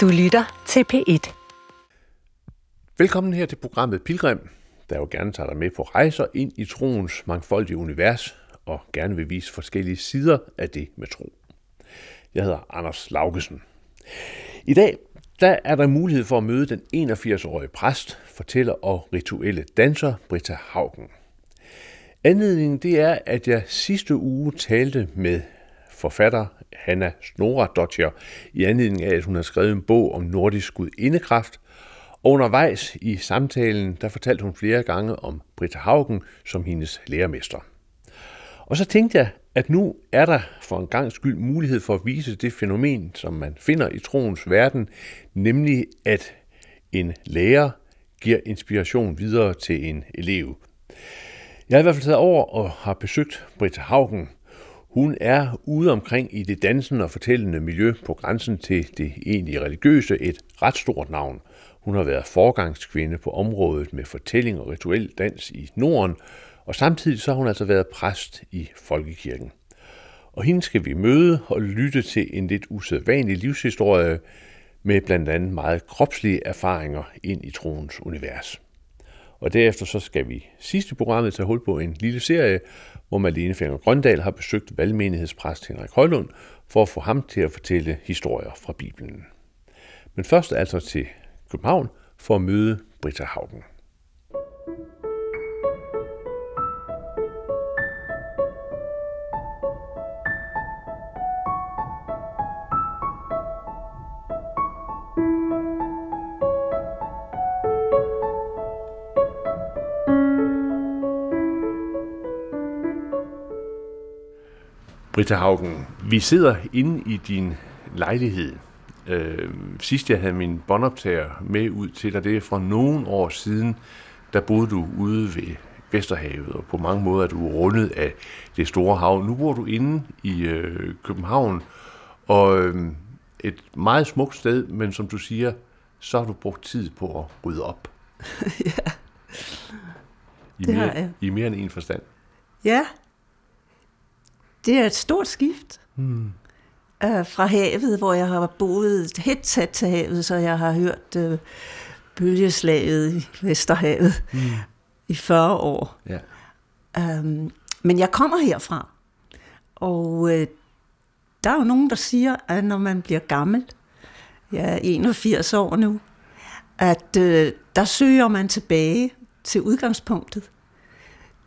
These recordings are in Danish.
Du lytter til P1. Velkommen her til programmet Pilgrim, der jo gerne tager dig med på rejser ind i troens mangfoldige univers og gerne vil vise forskellige sider af det med tro. Jeg hedder Anders Laugesen. I dag der er der mulighed for at møde den 81-årige præst, fortæller og rituelle danser Britta Haugen. Anledningen det er, at jeg sidste uge talte med forfatter Hanna Snoradottir i anledning af, at hun har skrevet en bog om nordisk gudindekraft. Og undervejs i samtalen, der fortalte hun flere gange om Britta Haugen som hendes lærermester. Og så tænkte jeg, at nu er der for en gang skyld mulighed for at vise det fænomen, som man finder i troens verden, nemlig at en lærer giver inspiration videre til en elev. Jeg har i hvert fald taget over og har besøgt Britta Haugen. Hun er ude omkring i det dansende og fortællende miljø på grænsen til det egentlige religiøse et ret stort navn. Hun har været forgangskvinde på området med fortælling og rituel dans i Norden, og samtidig så har hun altså været præst i Folkekirken. Og hende skal vi møde og lytte til en lidt usædvanlig livshistorie med blandt andet meget kropslige erfaringer ind i troens univers. Og derefter så skal vi sidste programmet tage hul på en lille serie, hvor Malene Fenger Grøndal har besøgt valgmenighedspræst Henrik Højlund for at få ham til at fortælle historier fra Bibelen. Men først altså til København for at møde Britta Haugen. Britta Haugen, vi sidder inde i din lejlighed. Øh, sidst jeg havde min båndoptager med ud til dig, det er fra nogle år siden, der boede du ude ved Vesterhavet, og på mange måder er du rundet af det store hav. Nu bor du inde i øh, København, og øh, et meget smukt sted, men som du siger, så har du brugt tid på at rydde op. ja, I det har mere, jeg. I mere end en forstand. Ja, det er et stort skift. Hmm. Uh, fra havet, hvor jeg har boet helt tæt til havet, så jeg har hørt uh, bølgeslaget i Vesterhavet hmm. i 40 år. Ja. Um, men jeg kommer herfra, og uh, der er jo nogen, der siger, at når man bliver gammel, jeg er 81 år nu, at uh, der søger man tilbage til udgangspunktet.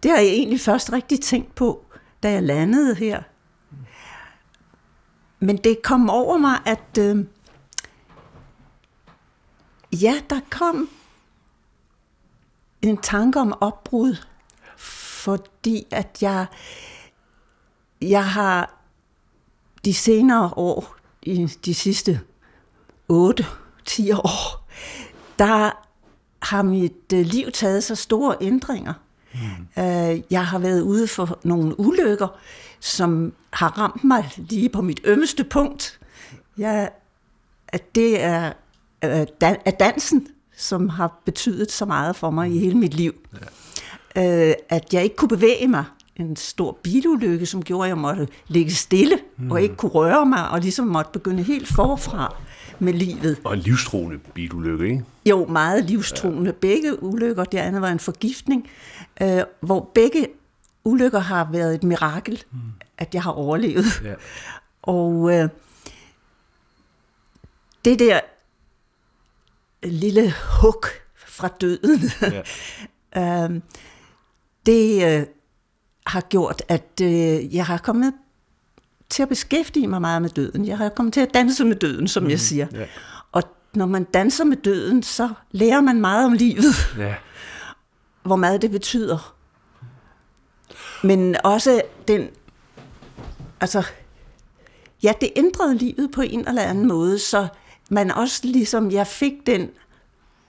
Det har jeg egentlig først rigtig tænkt på, da jeg landede her. Men det kom over mig, at øh, ja, der kom en tanke om opbrud, fordi at jeg, jeg har de senere år, i de sidste 8-10 år, der har mit øh, liv taget så store ændringer. Mm. Øh, jeg har været ude for nogle ulykker, som har ramt mig lige på mit ømmeste punkt. Jeg, at det er, dan, er dansen, som har betydet så meget for mig i hele mit liv. Ja. Øh, at jeg ikke kunne bevæge mig. En stor bilulykke, som gjorde, at jeg måtte ligge stille mm. og ikke kunne røre mig, og ligesom måtte begynde helt forfra med livet. Og en livstruende bilulykke, ikke? Jo, meget livstruende. Ja. Begge ulykker, det andet var en forgiftning, øh, hvor begge ulykker har været et mirakel, mm. at jeg har overlevet. Ja. Og øh, det der lille hug fra døden, ja. øh, det øh, har gjort, at øh, jeg har kommet til at beskæftige mig meget med døden. Jeg har kommet til at danse med døden, som mm, jeg siger. ja. Og når man danser med døden, så lærer man meget om livet. Ja. Hvor meget det betyder. Men også den, altså, ja, det ændrede livet på en eller anden måde, så man også ligesom, jeg fik den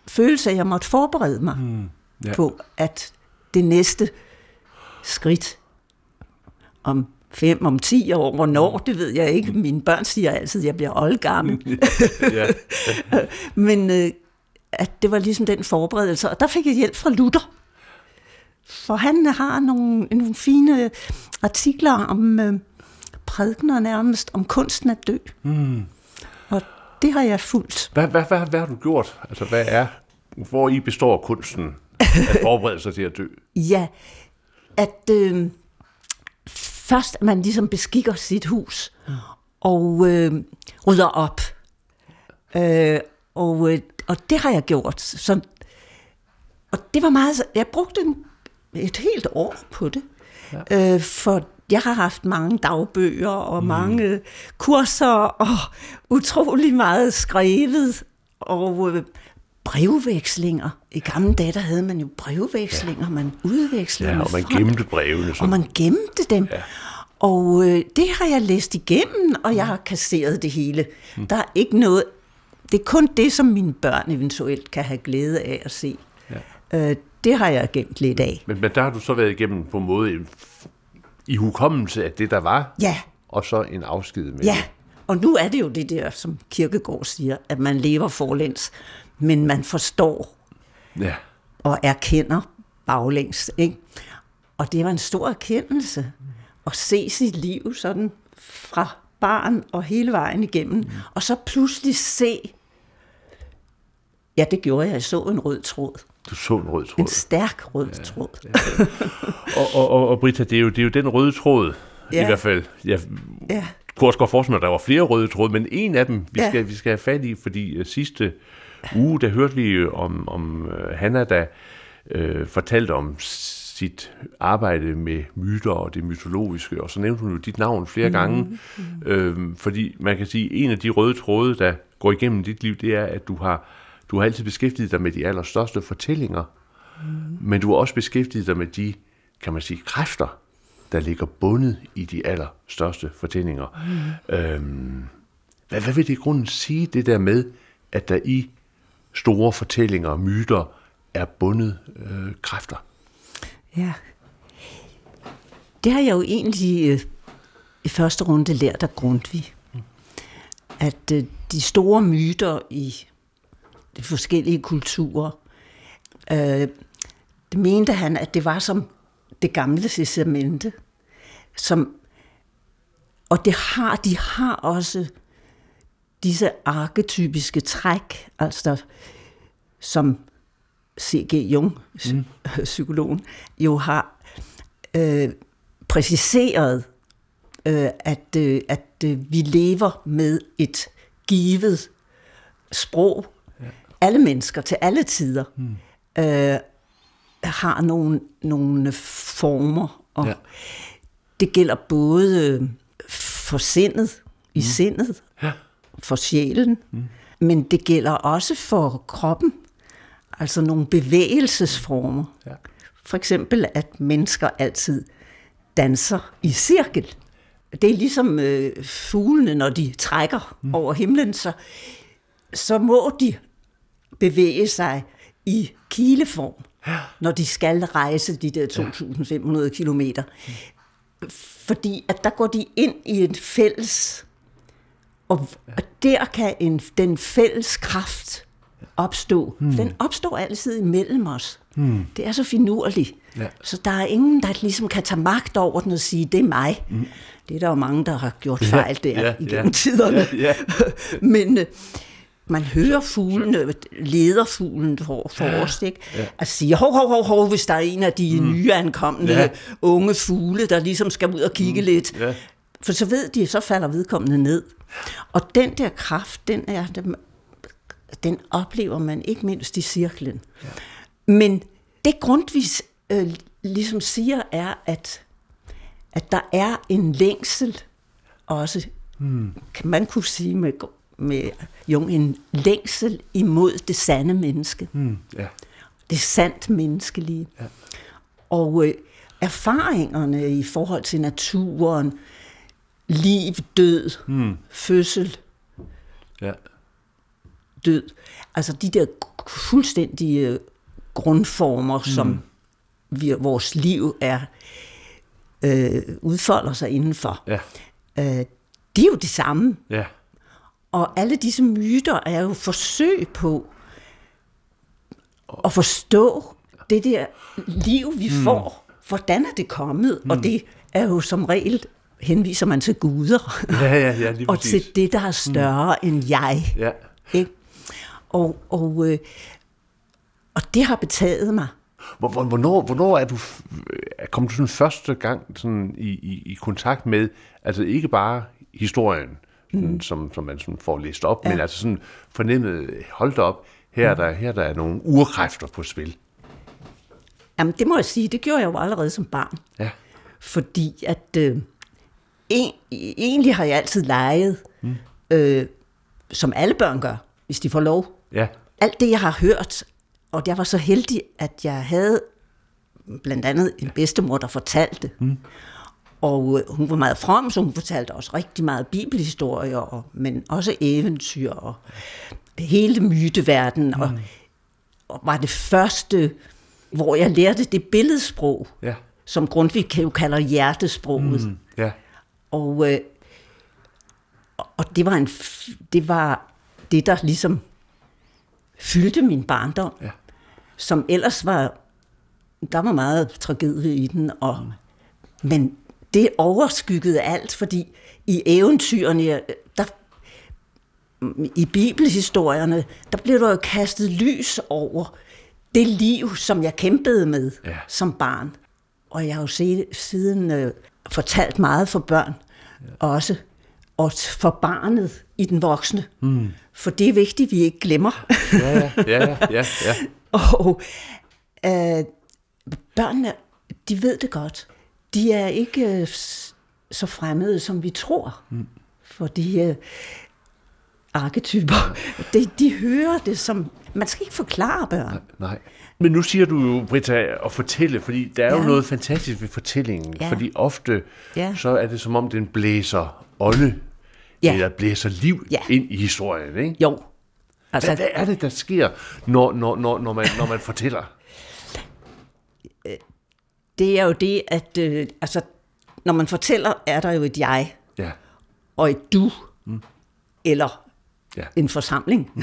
følelse, at jeg måtte forberede mig Mm. Ja. på, at det næste skridt om fem, om ti år, hvornår, det ved jeg ikke. Mine børn siger altid, at jeg bliver oldgammel. Men øh, at det var ligesom den forberedelse, og der fik jeg hjælp fra Luther. For han har nogle, nogle fine artikler om øh, prædikener nærmest, om kunsten at dø. Mm. Og det har jeg fulgt. Hvad, hvad, hvad, hvad har du gjort? Altså, hvad er, hvor i består kunsten at forberede sig til at dø? Ja, at øh, først man ligesom beskikker sit hus og øh, rydder op. Øh, og, øh, og det har jeg gjort. Så, og det var meget... Jeg brugte en, et helt år på det. Ja. Øh, for jeg har haft mange dagbøger og mm. mange kurser og utrolig meget skrevet. Og øh, brevvekslinger. I gamle dage, der havde man jo brevvekslinger, ja. man udvekslede Ja, og man gemte brevene. Og man gemte dem. Ja. Og øh, det har jeg læst igennem, og jeg har kasseret det hele. Mm. Der er ikke noget... Det er kun det, som mine børn eventuelt kan have glæde af at se. Ja. Øh, det har jeg gemt lidt af. Men, men der har du så været igennem på en måde i hukommelse af det, der var, Ja, og så en afsked med ja. det. Og nu er det jo det der, som Kirkegaard siger, at man lever forlæns, men man forstår Ja. og erkender baglæns. Ikke? Og det var en stor erkendelse at se sit liv sådan fra barn og hele vejen igennem, mm. og så pludselig se, ja det gjorde jeg, jeg så en rød tråd, Du så en rød tråd. en stærk rød ja, tråd. Og, og, og, og Britta, det er, jo, det er jo den røde tråd, ja. i Ja. hvert fald. Jeg Ja, kunne også godt forestille mig, at der var flere røde tråde, men en af dem, vi, Ja. skal, vi skal have fat i, fordi uh, sidste uge, der hørte vi om, om uh, Hanna, der uh, fortalte om sit arbejde med myter og det mytologiske, og så nævnte hun jo dit navn flere mm. gange, øhm, fordi man kan sige, en af de røde tråde, der går igennem dit liv, det er, at du har, du har altid beskæftiget dig med de allerstørste fortællinger, mm. men du har også beskæftiget dig med de, kan man sige, kræfter, der ligger bundet i de allerstørste fortællinger. Mm. Øhm, hvad, hvad vil det i grunden sige, det der med, at der i store fortællinger og myter er bundet øh, kræfter? ja. Det har jeg jo egentlig øh, i første runde lært af Grundtvig. At øh, de store myter i de forskellige kulturer, øh, det mente han, at det var som det gamle testamente, som, og det har, de har også disse arketypiske træk, altså som C.G. Jung, mm. psykologen, jo har øh, præciseret, øh, at, øh, at øh, vi lever med et givet sprog. Ja. Alle mennesker til alle tider mm. øh, har nogle, nogle former, og Ja. det gælder både øh, for sindet, i mm. sindet, Ja. For sjælen, mm. men det gælder også for kroppen, altså nogle bevægelsesformer. Ja. For eksempel, at mennesker altid danser i cirkel. Det er ligesom øh, fuglene, når de trækker mm. over himlen, så, så må de bevæge sig i kileform, ja. når de skal rejse de der 2.500 kilometer. Fordi at der går de ind i en fælles, og, og der kan en, den fælles kraft opstå. Hmm. Den opstår altid imellem os. Hmm. Det er så finurligt. Ja. Så der er ingen, der ligesom kan tage magt over den og sige, det er mig. Mm. Det er der jo mange, der har gjort fejl der ja, ja, igennem ja. tiderne. Ja, ja. Men øh, man hører fuglene, lederfuglen for, forrest, ikke? Ja. At sige, hov, hov, hov, hov, hvis der er en af de mm. nye ankommende Ja. ja. unge fugle, der ligesom skal ud og kigge mm. lidt. Ja. For så ved de, så falder vedkommende ned. Og den der kraft, den, er, den, den oplever man ikke mindst i cirklen. Ja. Men det grundvis øh, ligesom siger, er, at, at der er en længsel, også, hmm. kan man kunne sige med, med Jung, en længsel imod det sande menneske. Mm. ja. Det sandt menneskelige. Ja. Og øh, erfaringerne i forhold til naturen, liv, død, hmm. fødsel, Ja. død. Altså de der fuldstændige øh, grundformer, mm. som vi, vores liv er øh, udfolder sig indenfor. Ja. Øh, det er jo det samme. Ja. Og alle disse myter er jo forsøg på at forstå det der liv, vi mm. får. Hvordan er det kommet? Mm. Og det er jo som regel henviser man til guder. Ja, ja, ja, lige og præcis. til det, der er større mm. end jeg. Ja. Ikke? Og, og, øh, og det har betaget mig. Hvor- hvor- Hvornår, hvornår er du er kommet du sådan første gang sådan i, i, i kontakt med, altså ikke bare historien, sådan, mm. som, som man sådan får læst op, ja. men altså sådan fornemmet, hold da op, her er der, her er der nogle urkræfter på spil. Jamen, det må jeg sige, det gjorde jeg jo allerede som barn. Ja. Fordi at øh, en, egentlig har jeg altid leget, mm. øh, som alle børn gør, hvis de får lov. Ja. Alt det, jeg har hørt, og jeg var så heldig, at jeg havde blandt andet en bedstemor, der fortalte. Mm. Og øh, hun var meget from, så hun fortalte også rigtig meget bibelhistorier, og, men også eventyr og hele myteverdenen. Mm. Og, og var det første, hvor jeg lærte det billedsprog, Ja. som Grundtvig jo kalder hjertesproget. Mm. Ja. Og, øh, og det var en, det var det, der ligesom fyldte min barndom, Ja. som ellers var, der var meget tragedie i den, og, men det overskyggede alt, fordi i eventyrene, der, i bibelhistorierne, der blev der jo kastet lys over det liv, som jeg kæmpede med Ja. som barn. Og jeg har jo set, siden øh, fortalt meget for børn. Også, og for barnet i den voksne. Mm. For det er vigtigt, vi ikke glemmer. Ja, ja, ja, ja, ja. og øh, børnene, de ved det godt. De er ikke øh, så fremmede, som vi tror. Mm. For de øh, arketyper, de, de hører det som... Man skal ikke forklare børn. Nej. Men nu siger du jo, Britta, at fortælle, fordi der er ja. jo noget fantastisk ved fortællingen, ja. Fordi ofte Ja. så er det som om, den blæser ånde, ja. Ja. eller blæser liv Ja. ind i historien, ikke? Jo. Altså, Hvad, hvad er det, der sker, når, når, når, når, man, når man fortæller? det er jo det, at øh, altså, når man fortæller, er der jo et jeg Ja, og et du, mm. eller ja, en forsamling. Mm.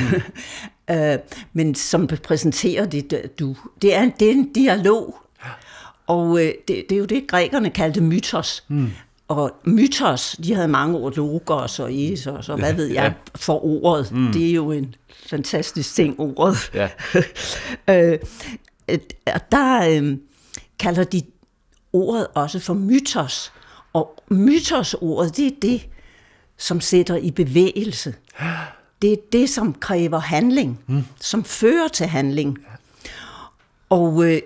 øh, men som præsenterer det du. Det er, det er en dialog. Og øh, det, det er jo det, grækerne kaldte mytos. Mm. Og mytos, de havde mange ord, logos og esos, og hvad ved jeg, Ja. for ordet. Mm. Det er jo en fantastisk ting, ordet. Ja. øh, der øh, kalder de ordet også for mytos. Og mytos-ordet, det er det, som sætter i bevægelse. Det er det, som kræver handling, mm. som fører til handling. Og øh,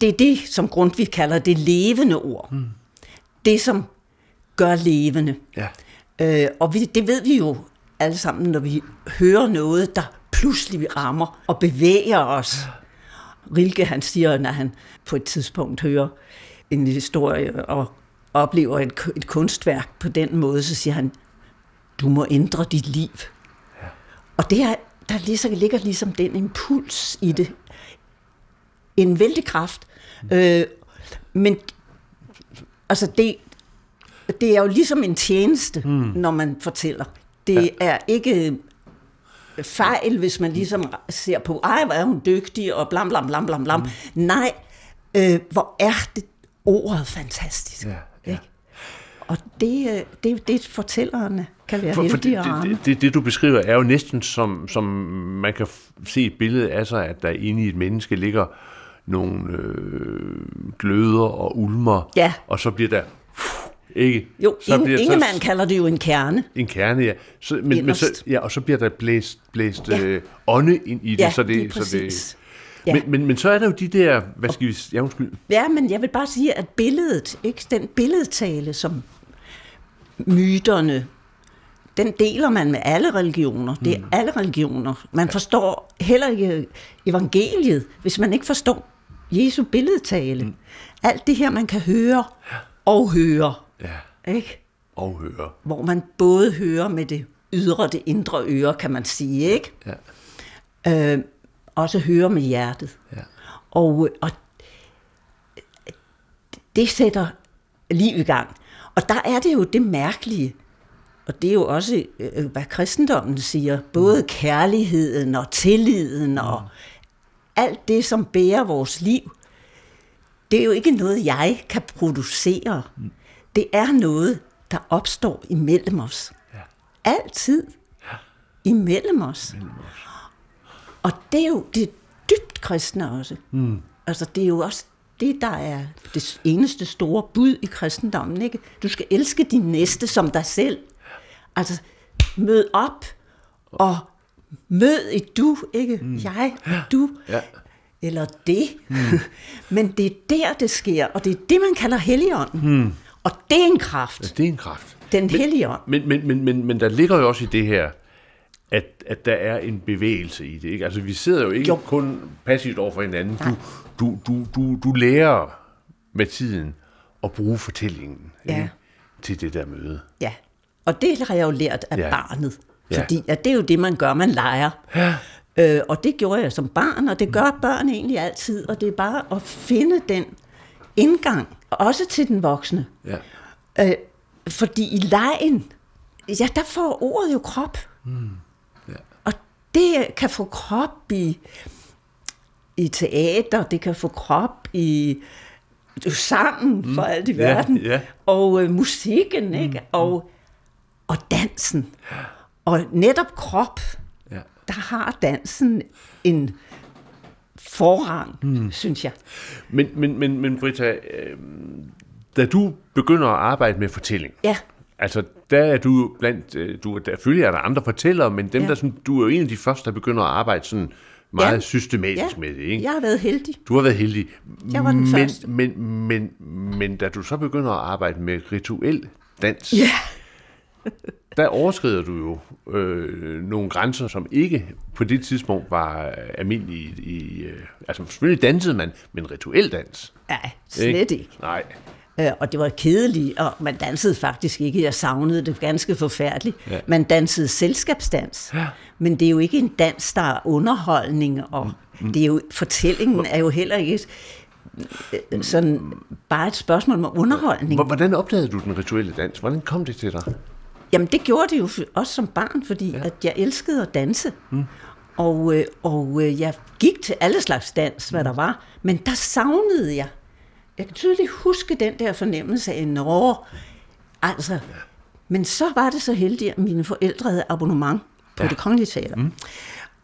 det er det, som Grundtvig kalder det levende ord. Mm. Det, som gør levende. ja. Øh, og vi, det ved vi jo alle sammen, når vi hører noget, der pludselig rammer og bevæger os. Rilke, han siger, når han på et tidspunkt hører en historie og oplever et, et kunstværk på den måde, så siger han, du må ændre dit liv. Ja. Og det er, der ligesom, ligger ligesom den impuls i det. En vældig kraft. Øh, men altså det, det er jo ligesom en tjeneste, mm. når man fortæller. Det ja. er ikke fejl, hvis man ligesom ser på, ej, hvor er hun dygtig, og blam, blam, blam, blam, blam. Mm. Nej, øh, hvor er det ordet fantastisk. Ja? Og det, øh, det det, fortællerne kan være For, for det, det, det, det, du beskriver, er jo næsten som, som man kan se et billede af sig, at der inde i et menneske ligger nogle øh, gløder og ulmer, Ja. og så bliver der, ikke? Jo, så Inge, Ingemann kalder det jo en kerne. en kerne, ja. Så, men, men så, ja. Og så bliver der blæst, blæst Ja. øh, ånde ind i det, Ja, så det, lige så det. Ja. men, men, men så er der jo de der, hvad skal vi ja, undskyld. Ja, men jeg vil bare sige, at billedet, ikke, den billedtale, som myterne, den deler man med alle religioner. Det er alle religioner. Man forstår heller ikke evangeliet, hvis man ikke forstår Jesu billedtale. Mm. Alt det her, man kan høre og høre. Ja, Ikke? og høre. Hvor man både hører med det ydre og det indre øre, kan man sige. Ikke? Ja, øh, også høre med hjertet. ja. Og, og det sætter liv i gang. Og der er det jo det mærkelige, og det er jo også, øh, hvad kristendommen siger, både kærligheden og tilliden og alt det, som bærer vores liv, det er jo ikke noget, jeg kan producere. det er noget, der opstår imellem os. Ja. Altid imellem os. Og det er jo det dybt kristne også. Mm. Altså, det er jo også det, der er det eneste store bud i kristendommen. Ikke? Du skal elske din næste som dig selv. Altså, mød op og mød et du, ikke? Mm. Jeg, du, Ja. eller det. Mm. Men det er der, det sker, og det er det, man kalder helligånden. Mm. Og det er en kraft, Det er en kraft. den hellige ånd. Men, men, men, men, men der ligger jo også i det her, at, at der er en bevægelse i det. Ikke? Altså, vi sidder jo ikke Jo. kun passivt over for hinanden. Du, du, du, du, du lærer med tiden at bruge fortællingen Ja. ikke? til det der møde. Ja, og det har jeg jo lært af ja. Ja. barnet. Ja. Fordi at det er jo det, man gør, man leger. Ja. Øh, og det gjorde jeg som barn, og det gør børn egentlig altid. Og det er bare at finde den indgang, også til den voksne. Ja. Øh, fordi i lejen, ja, der får ordet jo krop. Mm. Det kan få krop i, i teater, det kan få krop i sangen for alt i Mm. Verden, ja. og øh, musikken, ikke? Og, og dansen. Og netop krop, Ja. der har dansen en forrang, mm. synes jeg. Men, men, men, men Britta, øh, da du begynder at arbejde med fortælling, Ja, altså der er du blandt, øh, du, der følger er der andre fortællere, men dem Ja. der sådan, du er jo en af de første, der begynder at arbejde sådan meget Ja. systematisk ja. med det, ikke? jeg har været heldig. Du har været heldig. Jeg var den men, første. Men, men, men da du så begynder at arbejde med rituel dans, Ja. der overskrider du jo øh, nogle grænser, som ikke på det tidspunkt var almindelige i, øh, altså selvfølgelig dansede man, men rituel dans. Nej, slet ikke. Nej. Øh, og det var kedeligt, og man dansede faktisk ikke. Jeg savnede det ganske forfærdeligt. Ja. Man dansede selskabsdans. Ja. Men det er jo ikke en dans, der er underholdning, og Mm, det er jo, fortællingen er jo heller ikke øh, sådan bare et spørgsmål om underholdning. Hvordan opdagede du den rituelle dans? Hvordan kom det til dig? Jamen, det gjorde det jo også som barn, fordi ja. at jeg elskede at danse. Mm. Og, øh, og øh, jeg gik til alle slags dans, hvad der var. Men der savnede jeg. Jeg kan tydeligt huske den der fornemmelse af, nå, altså. Ja. Men så var det så heldigt, at mine forældre havde abonnement på ja. det kongelige teater. Mm.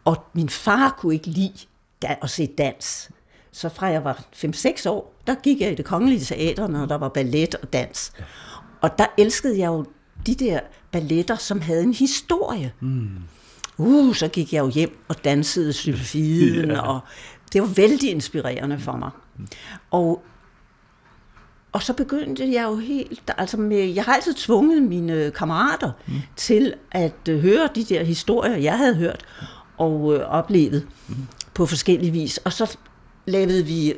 Og min far kunne ikke lide at se dans. Så fra jeg var 5-6 år, der gik jeg i det kongelige teater, når der var ballet og dans. Og der elskede jeg jo de der balletter, som havde en historie. Mm. Uh, så gik jeg jo hjem og dansede sylfiden, ja. og det var vældig inspirerende for mig. Og, og så begyndte jeg jo helt, altså med, jeg har altid tvunget mine kammerater mm. til at øh, høre de der historier, jeg havde hørt og øh, oplevet mm. på forskellige vis. Og så lavede vi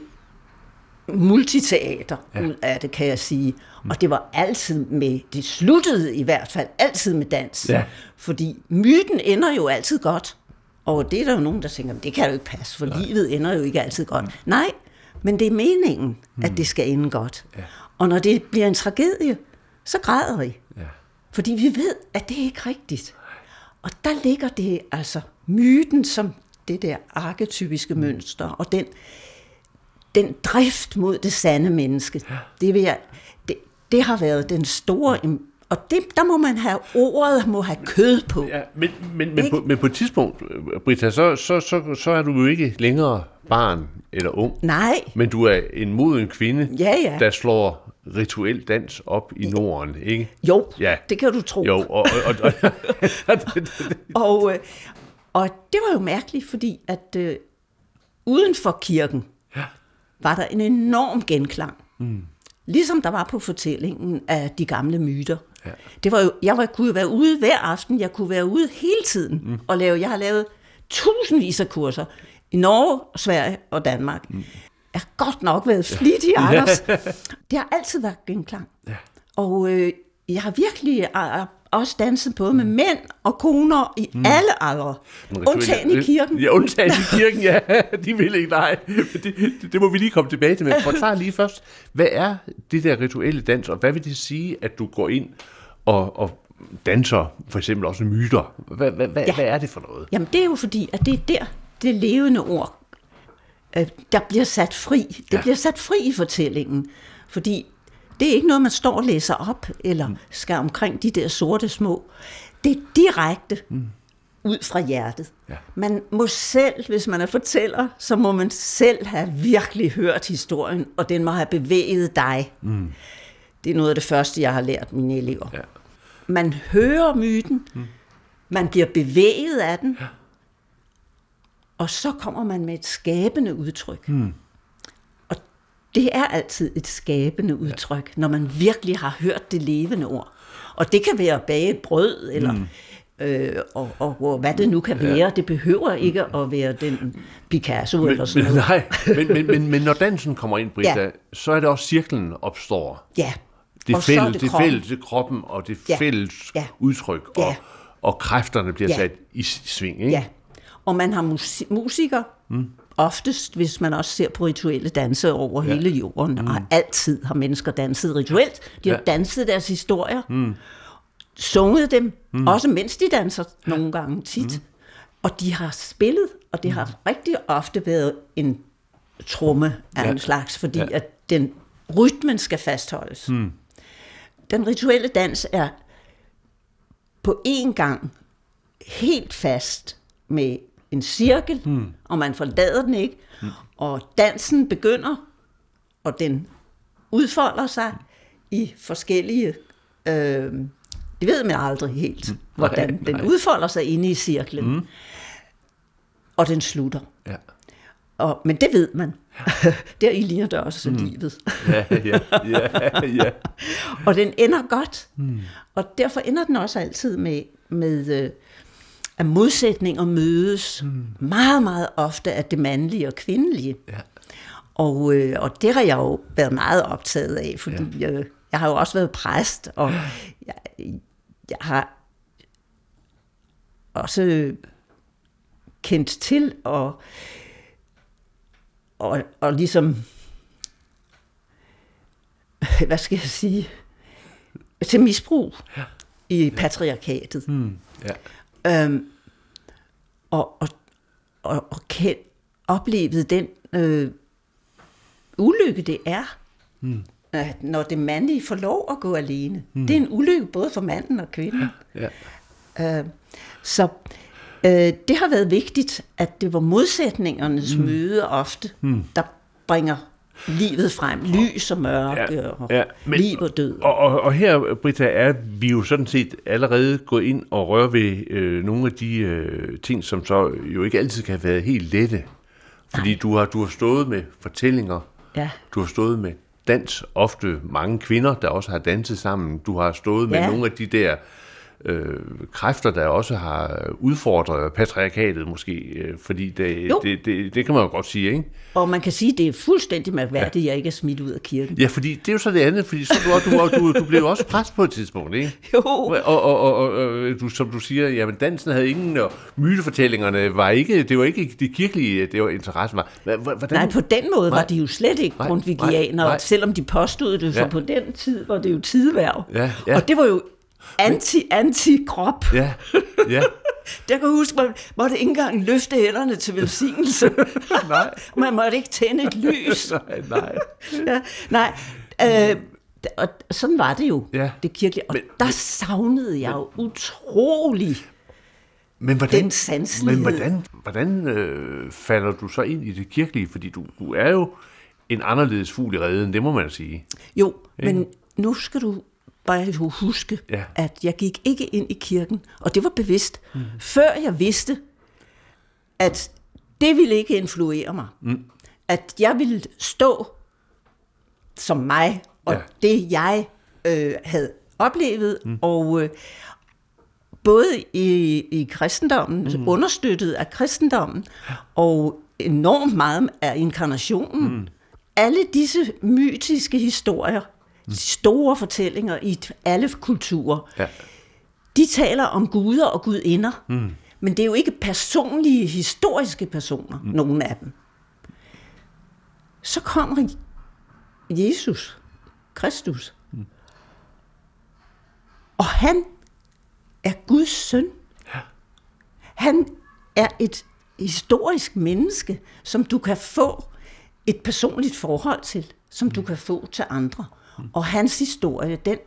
multiteater ja. ud af det, kan jeg sige. Og det var altid med, det sluttede i hvert fald altid med dans. Ja. Fordi myten ender jo altid godt. Og det er der jo nogen, der tænker, "Men det kan jo ikke passe, for Nej. livet ender jo ikke altid godt. Nej, men det er meningen, at det skal ende godt. Ja. Og når det bliver en tragedie, så græder I. Ja. Fordi vi ved, at det er ikke rigtigt. Og der ligger det altså myten som det der arketypiske mønster, og den, den drift mod det sande menneske. Det, vil jeg, det, det har været den store... Og det, der må man have ordet, må have kød på. Ja, men, men, men, på, men på et tidspunkt, Britta, så, så, så, så er du jo ikke længere barn eller ung, Nej, men du er en moden kvinde, Ja, ja. der slår rituel dans op i Norden, ikke? jo, Ja. det kan du tro. Jo, og, og, og, og Og, øh, og det var jo mærkeligt, fordi at øh, uden for kirken Ja. var der en enorm genklang. Mm. Ligesom der var på fortællingen af de gamle myter. Ja. Det var jo, jeg var, kunne jo være ude hver aften, jeg kunne være ude hele tiden mm. og lave, jeg har lavet tusindvis af kurser i Norge, Sverige og Danmark. Mm. Jeg har godt nok været flittig, Anders. Det har altid været genklang. Ja. Og øh, jeg har virkelig øh, også danset både med mænd og koner i mm. alle aldre. Undtagen i kirken. Ja, undtagen i kirken, ja. De vil ikke, nej. Det, det, må vi lige komme tilbage til. Men forklar lige først, hvad er det der rituelle dans, og hvad vil det sige, at du går ind og, og danser for eksempel også myter? Hvad, hvad, hvad, Ja. hvad er det for noget? Jamen det er jo fordi, at det er der, det levende ord, øh, der bliver sat fri. Det Ja. bliver sat fri i fortællingen. Fordi Det er ikke noget, man står og læser op, eller skal omkring de der sorte små. Det er direkte mm. ud fra hjertet. Ja. Man må selv, hvis man er fortæller, så må man selv have virkelig hørt historien, og den må have bevæget dig. Mm. Det er noget af det første, jeg har lært mine elever. Ja. Man hører myten, mm. man bliver bevæget af den, ja. Og så kommer man med et skabende udtryk. Mm. Og det er altid et skabende udtryk, ja. når man virkelig har hørt det levende ord. Og det kan være at bage et brød, eller mm. øh, og, og, og hvad det nu kan være. Ja. Det behøver ikke at være den Picasso men, eller sådan noget. Nej, men, men, men, men når dansen kommer ind, Britta, ja. Så er det også cirklen opstår. Ja. Det fælles, det det, kroppen. fælles, det kroppen, og det Ja. fælles Ja. udtryk, og, Ja. og kræfterne bliver Ja. sat i sving. Ikke? Ja, og man har musi- musikere, mm. oftest hvis man også ser på rituelle danse over ja. hele jorden, mm. og altid har mennesker danset rituelt. De har Ja. danset deres historier, mm. sunget dem, mm. også mens de danser nogle gange tit. Mm. Og de har spillet, og det har rigtig ofte været en tromme af Ja. en slags, fordi Ja. at den rytmen skal fastholdes. Mm. Den rituelle dans er på én gang helt fast med en cirkel, mm. og man forlader den ikke, mm. og dansen begynder, og den udfolder sig i forskellige... Øh, det ved man aldrig helt, mm. hvordan Nej, den nej. udfolder sig inde i cirklen. Mm. Og den slutter. Ja. Og, men det ved man. Der i ligner det også mm. livet. Ja, ja, ja, ja. Og den ender godt. Mm. Og derfor ender den også altid med, med øh, at modsætninger mødes mm. meget, meget ofte af det mandlige og kvindelige. Ja. Og, øh, og det har jeg jo været meget optaget af, fordi ja. jeg, jeg har jo også været præst, og jeg, jeg har også kendt til og, og, og ligesom, hvad skal jeg sige, til misbrug ja. i patriarkatet. Mm. ja. Øhm, og, og, og, og kendt, oplevet den øh, ulykke, det er, mm. at når det mandlige får lov at gå alene. Mm. Det er en ulykke både for manden og kvinden. Ja. Øh, så øh, det har været vigtigt, at det var modsætningernes mm. møde ofte, mm. der bringer livet frem. Lys og mørke, Ja, og ja, men- liv og død. Og, og, og her, Britta, er vi jo sådan set allerede gået ind og røre ved øh, nogle af de øh, ting, som så jo ikke altid kan have været helt lette. Fordi du har, du har stået med fortællinger, Ja. du har stået med dans, ofte mange kvinder, der også har danset sammen. Du har stået med Ja. nogle af de der øh, kræfter, der også har udfordret patriarkatet måske, øh, fordi det, Jo. det, det, det kan man jo godt sige, ikke? Og man kan sige, at det er fuldstændig mærkværdigt, at jeg ikke er smidt ud af kirken. Ja, fordi det er jo så det andet, fordi så du, du, du, du blev jo også præst på et tidspunkt, ikke? Jo. Og, og, og, og, og du, som du siger, jamen dansen havde ingen, og mytefortællingerne var ikke, det var ikke det kirkelige, det var interessen var. Hvordan, Nej, på den måde var Nej. de jo slet ikke nej. selvom de påstod det, for Ja. på den tid var det jo tidværv. Ja, ja. Og det var jo anti, anti-krop. Ja, ja. Der kan huske, man måtte ikke engang løfte hænderne til velsignelse. Nej. man måtte ikke tænde et lys. nej, nej. ja, nej, øh, og sådan var det jo, Ja. det kirkelige. Og Men- der savnede jeg jo utrolig Men hvordan, Den sanselighed. men hvordan, hvordan øh, falder du så ind i det kirkelige? Fordi du, du er jo en anderledes fugl i redden, det må man sige. Jo, men nu skal du bare huske, Ja. at jeg gik ikke ind i kirken, og det var bevidst, mm. før jeg vidste, at det ville ikke influere mig. Mm. At jeg ville stå som mig, og Ja. det jeg øh, havde oplevet, mm. og øh, både i, i kristendommen, mm. understøttet af kristendommen, og enormt meget af inkarnationen. Mm. Alle disse mytiske historier. Store fortællinger i alle kulturer, Ja. de taler om guder og gudinder, mm. men det er jo ikke personlige, historiske personer, mm. nogen af dem. Så kommer Jesus, Kristus, mm. og han er Guds søn. Han er et historisk menneske, som du kan få et personligt forhold til, som du kan få til andre. Og hans historie, den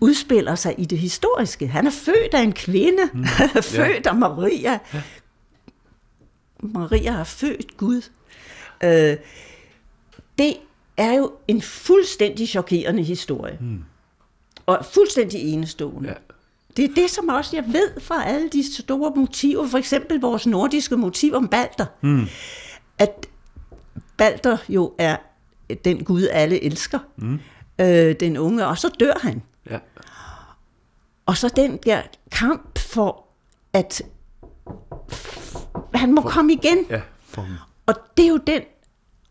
udspiller sig i det historiske. Han er født af en kvinde. Mm. Født af Maria. Ja. Maria har født Gud. Øh, det er jo en fuldstændig chokerende historie. Mm. Og fuldstændig enestående. Ja. Det er det, som også jeg ved fra alle de store motiver, for eksempel vores nordiske motiv om Balder, mm. at Balder jo er den Gud, alle elsker, mm. Øh, den unge, og så dør han. Ja. Og så den der kamp for, at han må for, komme igen. Ja, for... Og det er jo den,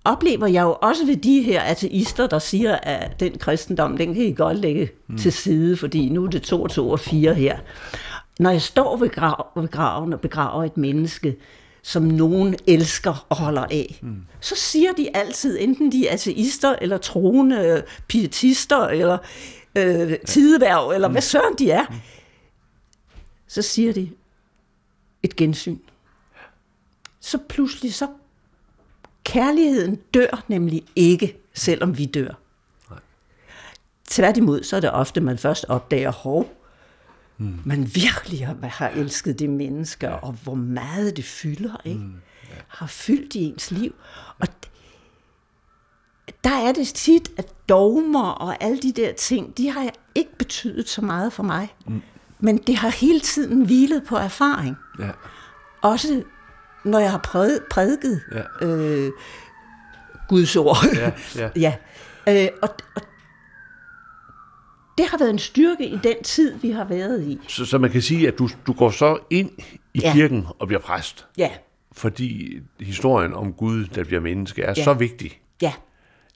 oplever jeg jo også ved de her ateister, der siger, at den kristendom, den kan I godt lægge mm. til side, fordi nu er det to og to og fire her. Når jeg står ved, grav, ved graven og begraver et menneske, som nogen elsker og holder af, mm. så siger de altid, enten de er ateister, eller troende pietister, eller øh, tideværv, eller mm. hvad søren de er, mm. så siger de et gensyn. Så pludselig så Kærligheden dør nemlig ikke, selvom vi dør. Nej. Tværtimod, så er det ofte, man først opdager, hov, mm. man virkelig har, har elsket de mennesker, ja. og hvor meget det fylder, ikke? Mm. Ja. har fyldt i ens liv. Og der er det tit, at dogmer og alle de der ting, de har ikke betydet så meget for mig. Mm. Men det har hele tiden hvilet på erfaring. Ja. Også når jeg har præd, prædiket ja. øh, Guds ord. Ja, ja. ja. Øh, og, og det har været en styrke i den tid, vi har været i. Så, så man kan sige, at du, du går så ind i ja. kirken og bliver præst. Ja. Fordi historien om Gud, der bliver menneske, er ja. så vigtig. Ja.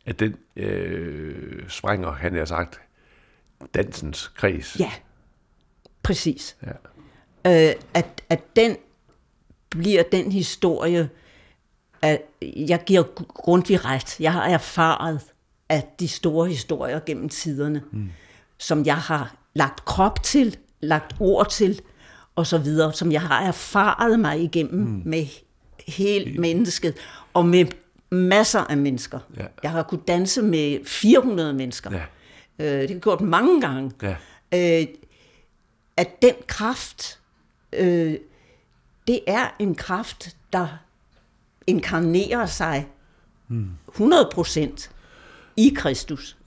At den øh, sprænger, han har sagt, dansens kreds. Ja, præcis. Ja. Øh, at, at den bliver den historie, at jeg giver grundigt ret. Jeg har erfaret, at de store historier gennem tiderne, mm. Som jeg har lagt krop til, lagt ord til, og så videre, som jeg har erfaret mig igennem mm. med hele mennesket, og med masser af mennesker. Ja. Jeg har kunnet danse med 400 mennesker. Ja. Øh, det har gjort mange gange. Ja. Øh, at den kraft, øh, det er en kraft, der inkarnerer sig 100% i Kristus.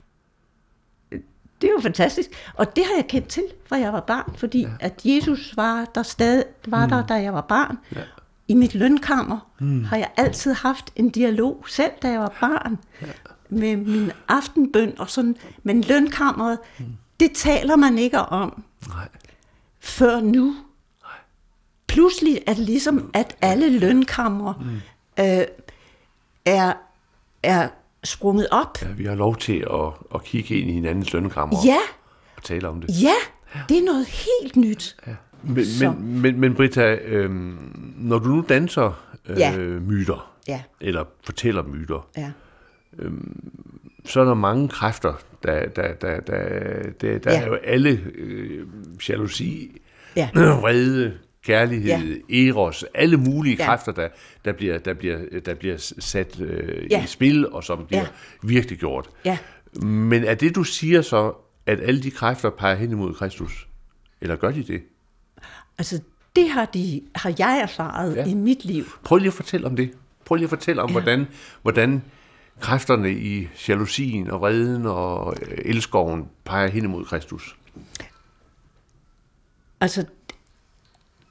Det er jo fantastisk. Og det har jeg kendt til, fra jeg var barn, fordi ja. at Jesus var der stadig var mm. der, da jeg var barn. Ja. I mit lønkammer mm. har jeg altid haft en dialog, selv da jeg var barn, ja. med min aftenbøn og sådan. Men lønkammeret, mm. det taler man ikke om, Nej. før nu pludselig er det ligesom, at alle lønkammer mm. øh, er, er sprunget op. Ja, vi har lov til at, at kigge ind i hinandens lønkammer ja. og tale om det. Ja, det er noget helt nyt. Ja. Men, men, men, men Britta, øh, når du nu danser øh, ja. myter, ja. eller fortæller myter, ja. øh, så er der mange kræfter, der, der, der, der, der, der ja. er jo alle øh, jalousi, ja. vrede, kærlighed, ja. eros, alle mulige ja. kræfter, der, der, bliver, der, bliver, der bliver sat øh, ja. i spil, og som bliver ja. virkelig gjort. Ja. Men er det, du siger så, at alle de kræfter peger hen imod Kristus? Eller gør de det? Altså, det har, de, har jeg erfaret ja. i mit liv. Prøv lige at fortælle om det. Prøv lige at fortælle om, ja. hvordan, hvordan kræfterne i jalousien og vreden og øh, elskoven peger hen imod Kristus. Altså,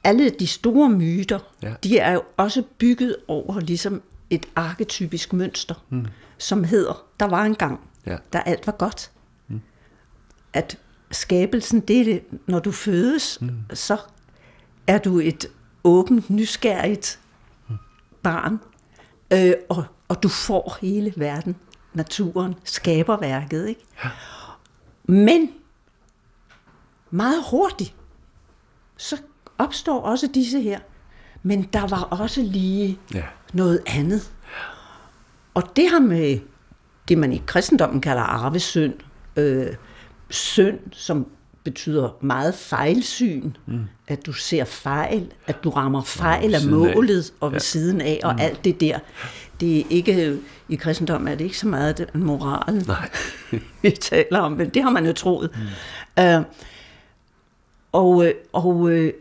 alle de store myter, ja. de er jo også bygget over ligesom et arketypisk mønster, mm. som hedder, der var en gang, ja. der alt var godt. Mm. At skabelsen, det er det, når du fødes, mm. så er du et åbent, nysgerrigt mm. barn, øh, og, og du får hele verden, naturen, skaberværket. Ikke? Ja. Men meget hurtigt, så opstår også disse her. Men der var også lige ja. noget andet. Og det har med det, man i kristendommen kalder arvesynd, øh, synd, som betyder meget fejlsyn, mm. at du ser fejl, at du rammer fejl af målet af. og ved ja. siden af, og mm. alt det der. det er ikke, i kristendommen er det ikke så meget den moralen, Nej. vi taler om, men det har man jo troet. Mm. Øh, og, øh, og, øh,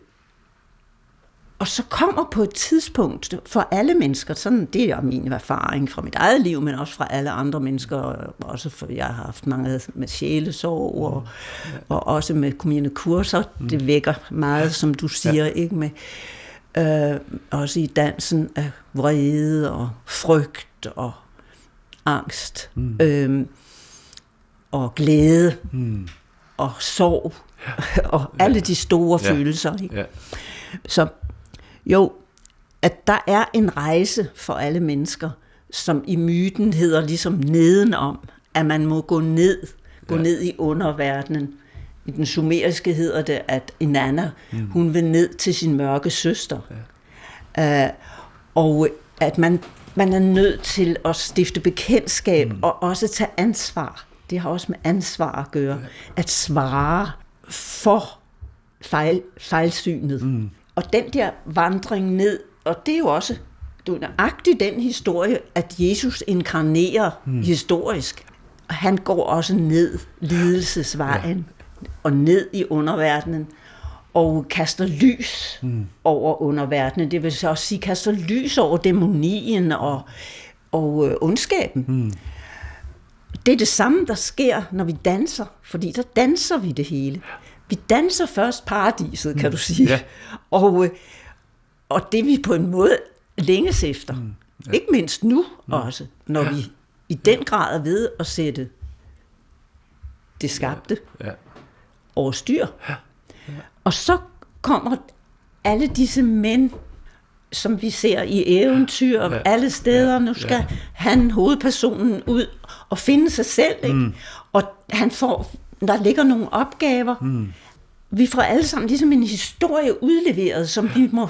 og så kommer på et tidspunkt for alle mennesker, sådan det er min erfaring fra mit eget liv, men også fra alle andre mennesker, også for jeg har haft mange med sjælesorg og, og også med mine kurser. Mm. Det vækker meget, som du siger, ja. ikke med øh, også i dansen af vrede og frygt og angst mm. øh, og glæde mm. og sorg og alle de store ja. følelser. Ikke? Ja. Så jo, at der er en rejse for alle mennesker, som i myten hedder ligesom nedenom, at man må gå ned, gå ja. ned i underverdenen. I den sumeriske hedder det, at Inanna, mm. hun vil ned til sin mørke søster. Ja. Uh, og at man, man er nødt til at stifte bekendtskab mm. og også tage ansvar. Det har også med ansvar at gøre. Ja. At svare for fejl, fejlsynet. Mm. Og den der vandring ned, og det er jo også du er nøjagtigt den historie, at Jesus inkarnerer mm. historisk. Han går også ned lidelsesvejen ja. og ned i underverdenen og kaster lys mm. over underverdenen. Det vil så også sige, kaster lys over dæmonien og, og øh, ondskaben. Mm. Det er det samme, der sker, når vi danser, fordi der danser vi det hele. Vi danser først paradiset, kan mm. du sige. Ja. Og, øh, og det vi på en måde længes efter. Mm. Ja. Ikke mindst nu mm. også, når ja. vi i den grad er ved at sætte det skabte ja. Ja. over styr. Ja. Ja. Og så kommer alle disse mænd, som vi ser i eventyr ja. alle steder. Nu skal ja. han, hovedpersonen, ud og finde sig selv. Ikke? Mm. Og han får der ligger nogle opgaver. Mm. Vi får alle sammen ligesom en historie udleveret, som vi må...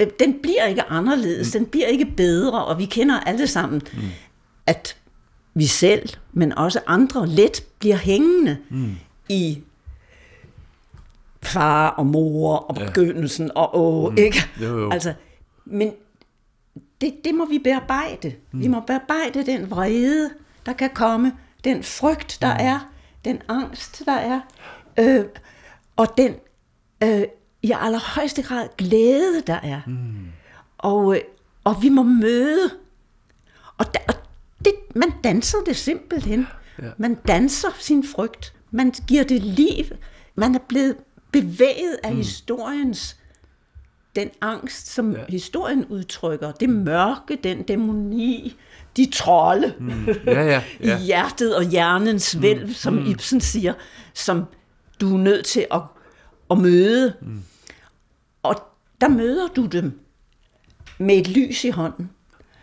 Øh, den bliver ikke anderledes, mm. den bliver ikke bedre, og vi kender alle sammen, mm. at vi selv, men også andre, let bliver hængende mm. i far og mor og begyndelsen ja. og åh, mm. ikke? Jo, jo. Altså, men det, det må vi bearbejde. Mm. Vi må bearbejde den vrede, der kan komme, den frygt, der mm. er, den angst, der er, øh, og den øh, i allerhøjeste grad glæde, der er. Mm. Og, øh, og vi må møde. Og, da, og det, man danser det simpelthen. Ja. Man danser sin frygt. Man giver det liv. Man er blevet bevæget af mm. historiens den angst, som ja. historien udtrykker, det mørke, den dæmoni, de trolde mm. ja, ja, ja. i hjertet og hjernens vælv, mm. som mm. Ibsen siger, som du er nødt til at, at møde. Mm. Og der møder du dem med et lys i hånden,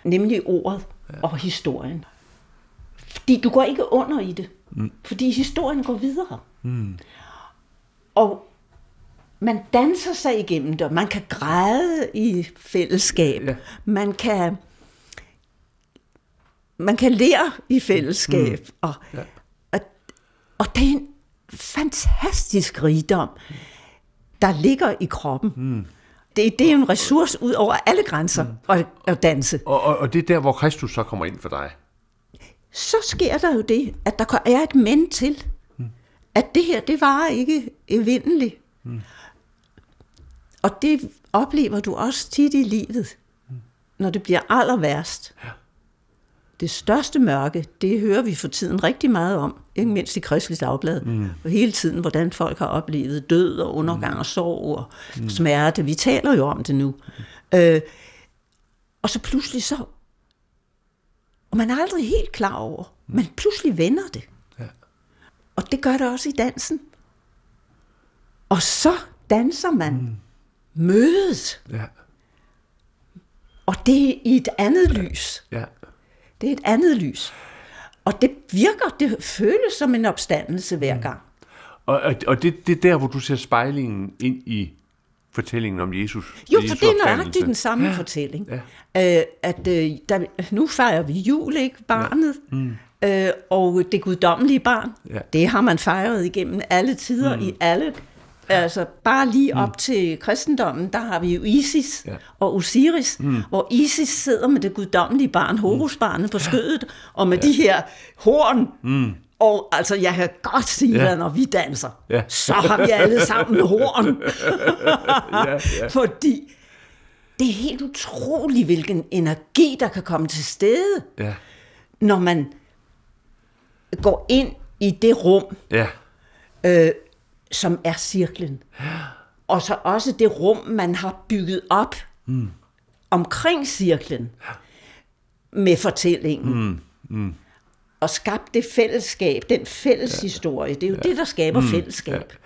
nemlig ordet ja. og historien. Fordi du går ikke under i det, mm. fordi historien går videre. Mm. Og man danser sig igennem det, man kan græde i fællesskab, ja. man kan man kan lære i fællesskab, mm. og, ja. og, og det er en fantastisk rigdom, der ligger i kroppen. Mm. Det, det er en ressource ud over alle grænser mm. at, at danse. Og, og, og det er der, hvor Kristus så kommer ind for dig? Så sker der jo det, at der er et men til. Mm. At det her, det var ikke evindeligt. Mm. Og det oplever du også tit i livet, mm. når det bliver aller værst. Ja det største mørke, det hører vi for tiden rigtig meget om, ikke mindst i Kristelig Dagblad, mm. og hele tiden, hvordan folk har oplevet død og undergang og sorg og mm. smerte. Vi taler jo om det nu. Mm. Øh, og så pludselig så, og man er aldrig helt klar over, mm. men pludselig vender det. Ja. Og det gør det også i dansen. Og så danser man mm. mødet. Ja. Og det er i et andet lys. Ja. Det er et andet lys. Og det virker, det føles som en opstandelse hver gang. Og, og, og det, det er der, hvor du ser spejlingen ind i fortællingen om Jesus. Jo, for det er nøjagtigt den samme ja. fortælling. Ja. Øh, at øh, der, nu fejrer vi jul, ikke? Barnet. Ja. Mm. Øh, og det guddommelige barn, ja. det har man fejret igennem alle tider, mm. i alle Altså bare lige op mm. til kristendommen, der har vi jo Isis ja. og Osiris, mm. hvor Isis sidder med det guddommelige barn, Horusbarnet, på skødet, og med ja. de her horn. Mm. Og altså, jeg kan godt sige, ja. at når vi danser, ja. så har vi alle sammen horn. ja, ja. Fordi det er helt utroligt, hvilken energi, der kan komme til stede, ja. når man går ind i det rum, ja. øh, som er cirklen. Og så også det rum, man har bygget op mm. omkring cirklen med fortællingen. Mm. Mm. Og skabt det fællesskab, den fælles ja. historie. Det er jo ja. det, der skaber mm. fællesskab. Ja.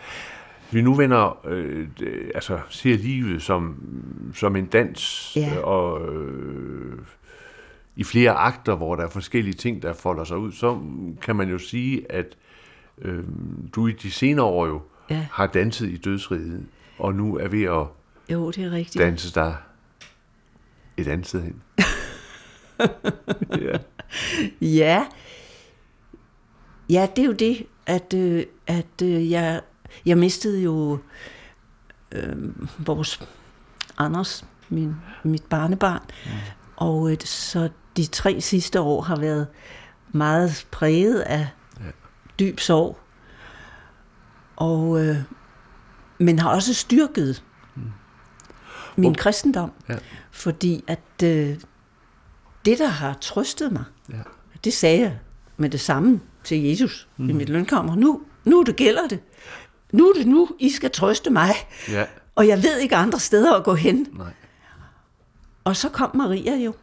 Vi nu vender, øh, altså ser livet som, som en dans, ja. og øh, i flere akter, hvor der er forskellige ting, der folder sig ud, så kan man jo sige, at øh, du i de senere år jo ja. har danset i dødsriget, og nu er ved at jo, det er rigtigt. danse der et andet sted hen. ja. ja. Ja, det er jo det, at, øh, at øh, jeg, jeg mistede jo øh, vores Anders, min, mit barnebarn, mm. og øh, så de tre sidste år har været meget præget af ja. dyb sorg. Og, øh, men har også styrket mm. min oh. kristendom. Ja. Fordi at øh, det, der har trøstet mig, ja. det sagde jeg med det samme til Jesus mm. i mit lønkammer. Nu, nu det gælder det. Nu er det nu, I skal trøste mig. Ja. Og jeg ved ikke andre steder at gå hen. Nej. Og så kom Maria jo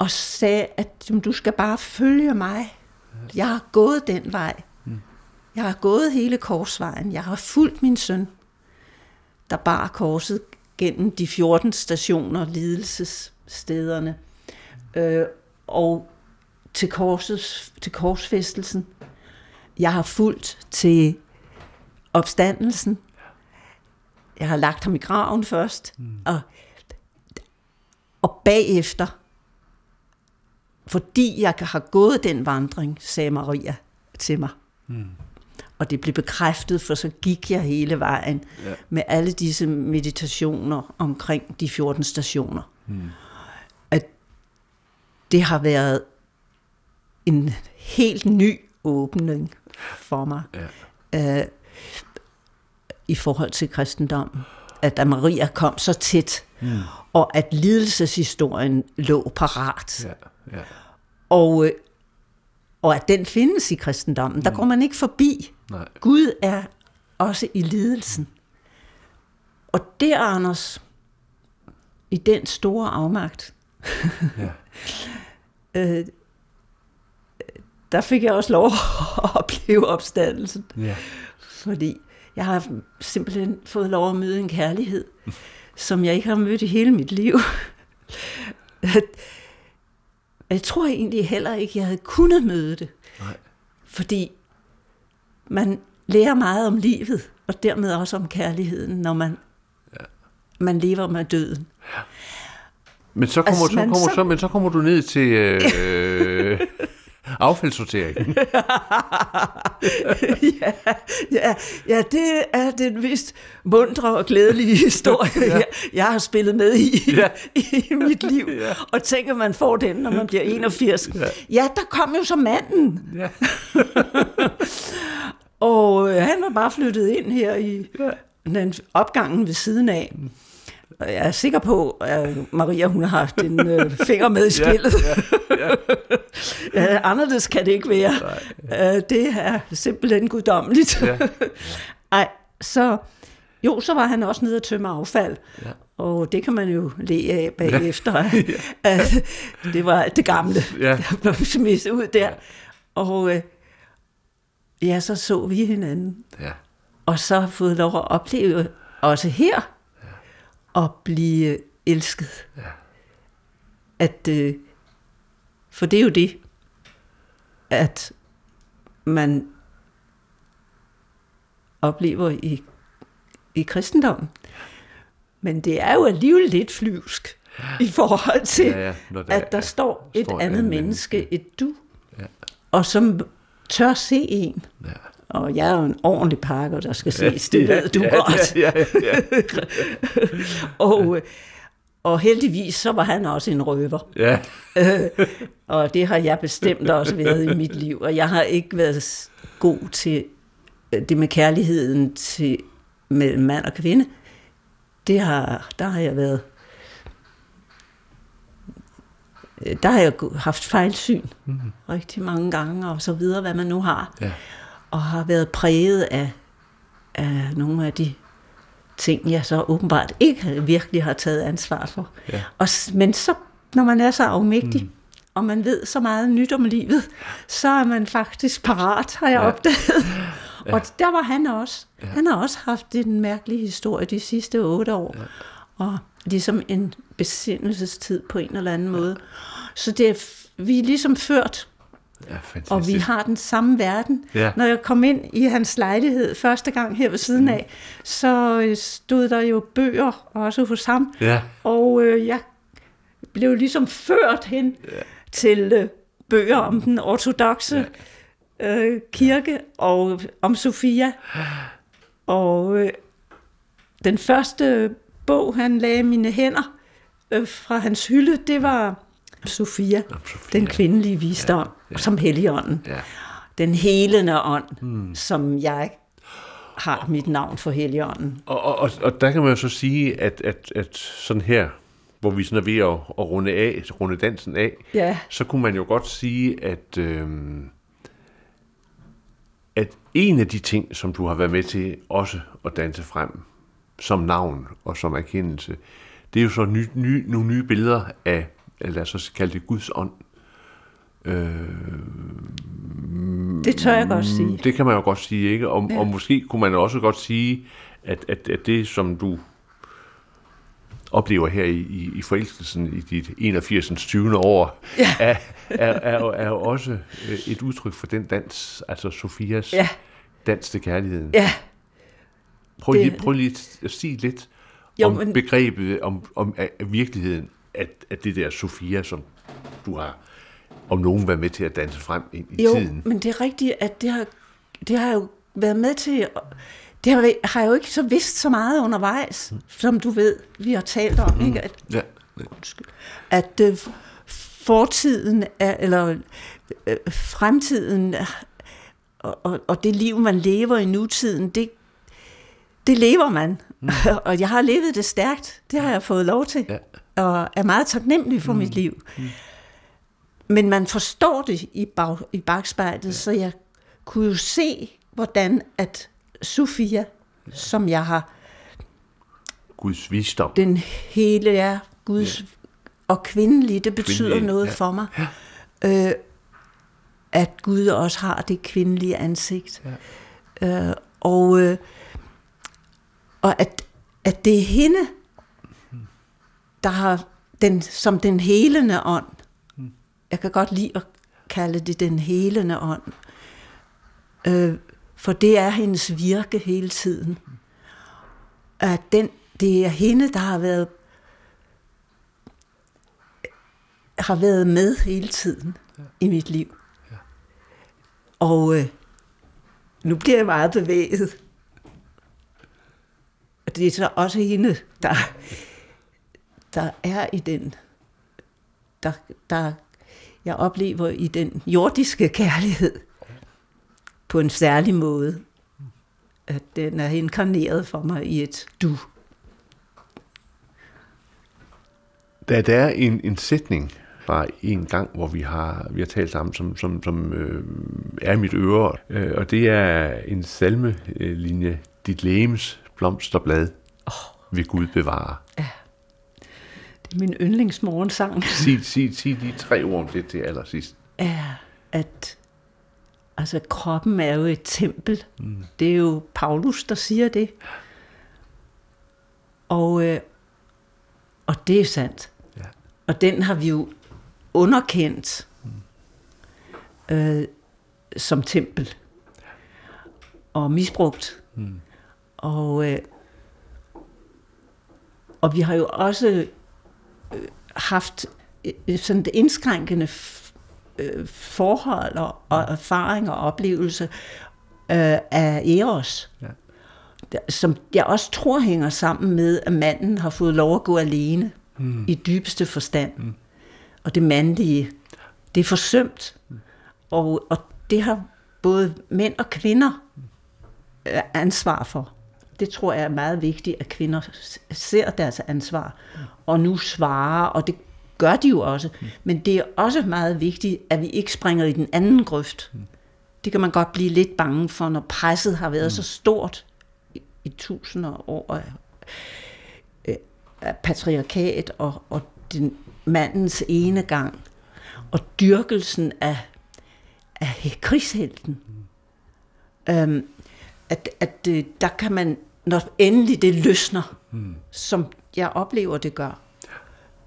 og sagde, at du skal bare følge mig. Jeg har gået den vej. Jeg har gået hele korsvejen. Jeg har fulgt min søn, der bar korset gennem de 14 stationer, lidelsesstederne, øh, og til, korset, til korsfæstelsen. Jeg har fulgt til opstandelsen. Jeg har lagt ham i graven først, mm. og, og bagefter fordi jeg har gået den vandring, sagde Maria til mig. Mm. Og det blev bekræftet, for så gik jeg hele vejen ja. med alle disse meditationer omkring de 14 stationer. Mm. At det har været en helt ny åbning for mig ja. øh, i forhold til kristendommen. At Maria kom så tæt, mm. og at lidelseshistorien lå parat. Ja. Ja. Og, øh, og at den findes i kristendommen. Mm. Der går man ikke forbi. Nej. Gud er også i lidelsen. Og der, Anders, i den store afmagt, ja. øh, der fik jeg også lov at opleve opstandelsen. Ja. Fordi jeg har simpelthen fået lov at møde en kærlighed, som jeg ikke har mødt i hele mit liv. Jeg tror egentlig heller ikke, jeg havde kunnet møde det. Nej. Fordi man lærer meget om livet, og dermed også om kærligheden, når man, ja. man lever med døden. Ja. Men så kommer, altså, så kommer, så, så, men så kommer du ned til øh, affaldssortering. ja, ja, ja, det er den mest mundre og glædelige historie, ja. jeg, jeg har spillet med i, ja. i mit liv. Ja. Og tænker, man får den, når man bliver 81. Ja, ja der kom jo så manden. Ja. og øh, han var bare flyttet ind her i ja. den opgangen ved siden af. Jeg er sikker på, at Maria hun har haft en øh, finger med i spillet. ja, ja, ja. anderledes kan det ikke være. Uh, det er simpelthen guddommeligt. Ja. Ej, så jo, så var han også nede og tømme affald. Ja. Og det kan man jo le af bagefter. ja. uh, det var det gamle, ja. der blev smidt ud der. Ja. Og uh, ja, så så vi hinanden. Ja. Og så har fået lov at opleve også her, at blive elsket. Ja. At, øh, for det er jo det, at man oplever i, i kristendommen. Men det er jo alligevel lidt flyvsk i forhold til, ja, ja, der at der er, står et står andet menneske, menneske, et du, ja. og som tør se en, ja. Og jeg er jo en ordentlig pakker, der skal ses, det ved du ja, godt. Ja, ja, ja. Og, øh, og heldigvis så var han også en røver. ja. Øh, og det har jeg bestemt også været i mit liv. Og jeg har ikke været god til øh, det med kærligheden til mellem mand og kvinde. Det har, der har jeg været... øh, Der har jeg haft fejlsyn mm. rigtig mange gange, og så videre, hvad man nu har. Ja. Og har været præget af, af nogle af de ting, jeg så åbenbart ikke virkelig har taget ansvar for. Ja. Og, men så, når man er så afmægtig, mm. og man ved så meget nyt om livet, så er man faktisk parat, har jeg Ja. ja. opdaget. Ja. Og der var han også. Ja. Han har også haft en mærkelig historie de sidste otte år. Ja. Og ligesom en besindelsestid på en eller anden måde. Så det er, vi er ligesom ført ja fantastisk. og vi har den samme verden. Ja. Når jeg kom ind i hans lejlighed første gang her ved siden af, så øh, stod der jo bøger også hos ham. Ja, Og øh, jeg blev ligesom ført hen ja. til øh, bøger om den ortodoxe ja. øh, kirke og om Sofia. Og øh, den første bog, han lagde mine hænder øh, fra hans hylde, det var Sofia, Sofia. den kvindelige visdom, ja. Ja. som helligånden. ja. Den helende ånd, hmm. som jeg har mit navn for helligånden. Og, og, og, og der kan man jo så sige, at, at, at sådan her, hvor vi sådan er ved at, at runde, af, runde dansen af, Ja. så kunne man jo godt sige, at, øhm, at en af de ting, som du har været med til også at danse frem, som navn og som erkendelse, det er jo så ny, ny, nogle nye billeder af, os så kalde det Guds ånd. Det tør jeg godt sige. Mm, Det kan man jo godt sige, ikke? Og, ja. og måske kunne man også godt sige, at, at, at det, som du oplever her i, i, i forelskelsen i dit 81. 20. år, Ja. er, er, er, er jo også øh, et udtryk for den dans, altså Sofias Ja. dans til kærligheden. Ja, Prøv det- lige, prøv lige at sige lidt Jo, om men- begrebet, om, om af virkeligheden, at, at det der Sofia, som du har om nogen været med til at danse frem ind i jo, tiden. men det er rigtigt, at det har, det har jo været med til... Det har, har jeg jo ikke så vidst så meget undervejs, som du ved, vi har talt om, ikke? At, Ja. undskyld, at øh, fortiden, er, eller øh, fremtiden, er- og, og, og det liv, man lever i nutiden, det, det lever man. Mm. og jeg har levet det stærkt. Det har jeg fået lov til. Ja. Og er meget taknemmelig for mm. mit liv. Mm. Men man forstår det i, bag, i bagspejlet, ja. så jeg kunne jo se, hvordan at Sofia, ja. som jeg har Guds visdom. den hele er Guds ja. og kvindelige, det betyder Kvindelige, noget ja. for mig. Ja. Øh, at Gud også har det kvindelige ansigt. Ja. Øh, og, øh, og at, at det er hende, der har den, som den helende ånd. Jeg kan godt lide at kalde det den helende ånd. Øh, for det er hendes virke hele tiden. At den, det er hende, der har været har været med hele tiden ja. i mit liv. Ja. Og øh, nu bliver jeg meget bevæget. Og det er så også hende, der, der er i den, der, der jeg oplever i den jordiske kærlighed på en særlig måde. At den er inkarneret for mig i et du. Der, der er en, en sætning fra en gang, hvor vi har, vi har talt sammen, som, som, som øh, er mit øre, øh, og det er en salmelinje, dit lægems blomsterblad oh. vil Gud bevare. Min yndlingsmorgensang. Sig, sig, sig de tre ord om det til allersidst. er, at altså, kroppen er jo et tempel. Mm. Det er jo Paulus, der siger det. Og, øh, og det er sandt. Ja. Og den har vi jo underkendt mm. øh, som tempel. Og misbrugt. Mm. Og, øh, og vi har jo også haft øh, sådan et indskrænkende øh, forhold og, og erfaring og oplevelse øh, af Eros. Ja. Som jeg også tror hænger sammen med, at manden har fået lov at gå alene mm. i dybeste forstand. Mm. Og det mandlige, det er forsømt. Mm. Og, og det har både mænd og kvinder øh, ansvar for. Det tror jeg er meget vigtigt, at kvinder ser deres ansvar og nu svarer, og det gør de jo også. Men det er også meget vigtigt, at vi ikke springer i den anden grøft. Det kan man godt blive lidt bange for, når presset har været så stort i, i tusinder år af, øh, af patriarkat og, og den mandens ene gang og dyrkelsen af, af krigshelten. Øhm, at, at øh, der kan man, når endelig det løsner, mm. som jeg oplever, det gør,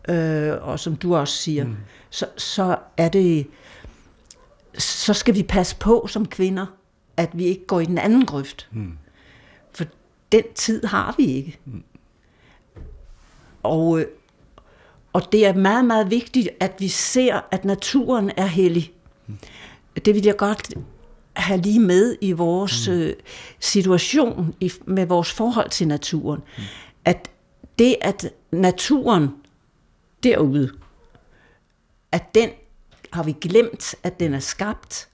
øh, og som du også siger, mm. så, så er det, så skal vi passe på som kvinder, at vi ikke går i den anden grøft. Mm. For den tid har vi ikke. Mm. Og, øh, og det er meget, meget vigtigt, at vi ser, at naturen er hellig. Mm. Det vil jeg godt have lige med i vores mm. øh, situation, i, med vores forhold til naturen. Mm. At det, at naturen derude, at den har vi glemt, at den er skabt.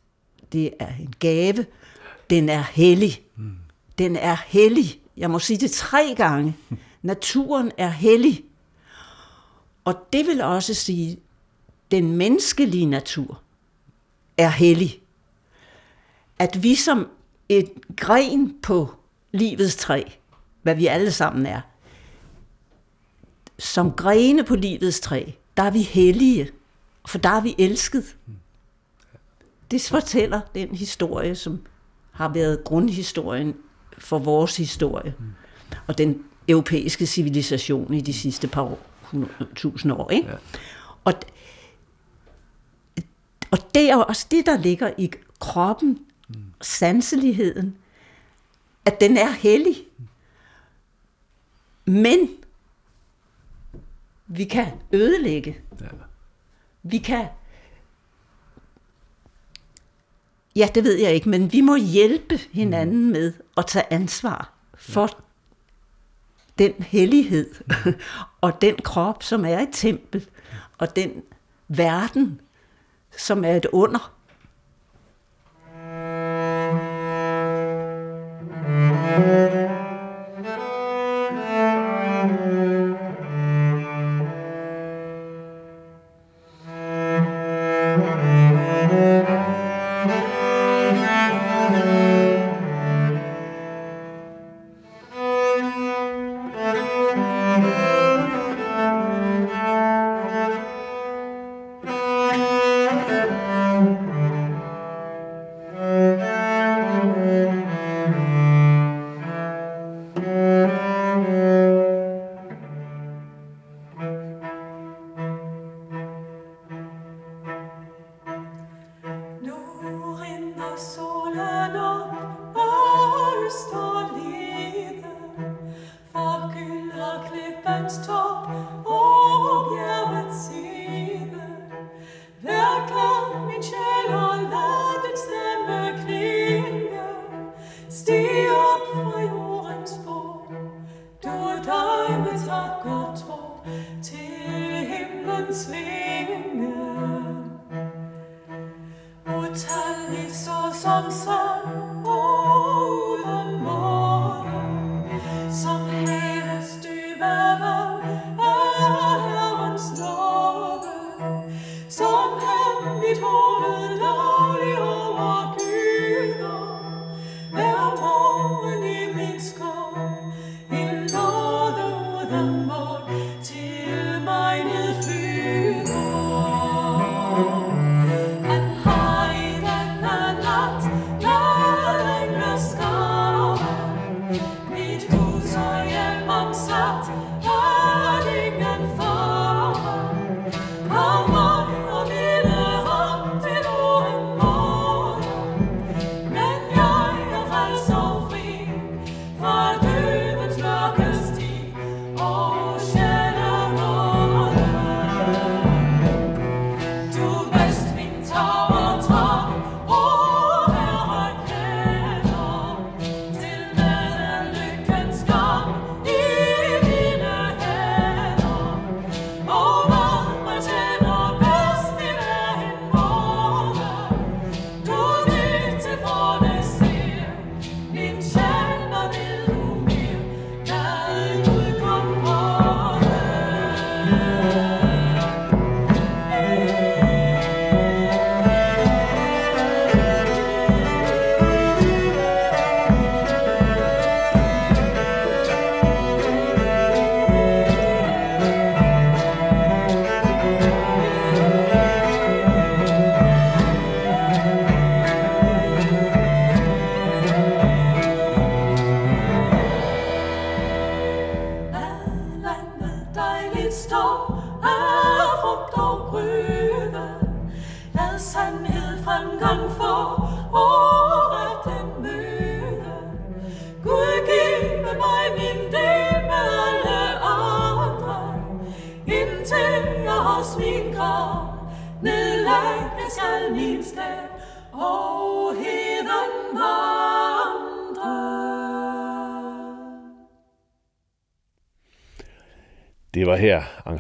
Det er en gave. Den er hellig. Mm. Den er hellig. Jeg må sige det tre gange. Naturen er hellig. Og det vil også sige, den menneskelige natur er hellig at vi som et gren på livets træ, hvad vi alle sammen er, som grene på livets træ, der er vi hellige, for der er vi elsket. Det fortæller den historie, som har været grundhistorien for vores historie, og den europæiske civilisation i de sidste par år, tusind år. Ikke? Ja. Og, og det er også det, der ligger i kroppen sanseligheden, at den er hellig. Men vi kan ødelægge. Ja. Vi kan... Ja, det ved jeg ikke, men vi må hjælpe hinanden mm. med at tage ansvar for den hellighed og den krop, som er et tempel, og den verden, som er et under.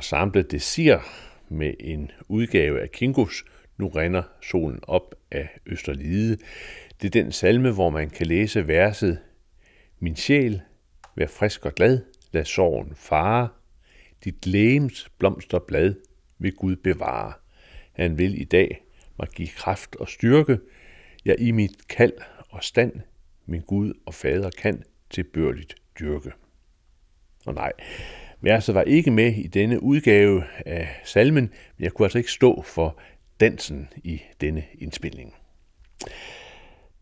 Ensemble Desir med en udgave af Kingus Nu rinder solen op af Østerlide. Det er den salme, hvor man kan læse verset Min sjæl, vær frisk og glad, lad sorgen fare. Dit lægems blomsterblad vil Gud bevare. Han vil i dag mig give kraft og styrke. Jeg i mit kald og stand, min Gud og Fader kan tilbørligt dyrke. Og nej, Verset var ikke med i denne udgave af salmen, men jeg kunne altså ikke stå for dansen i denne indspilning.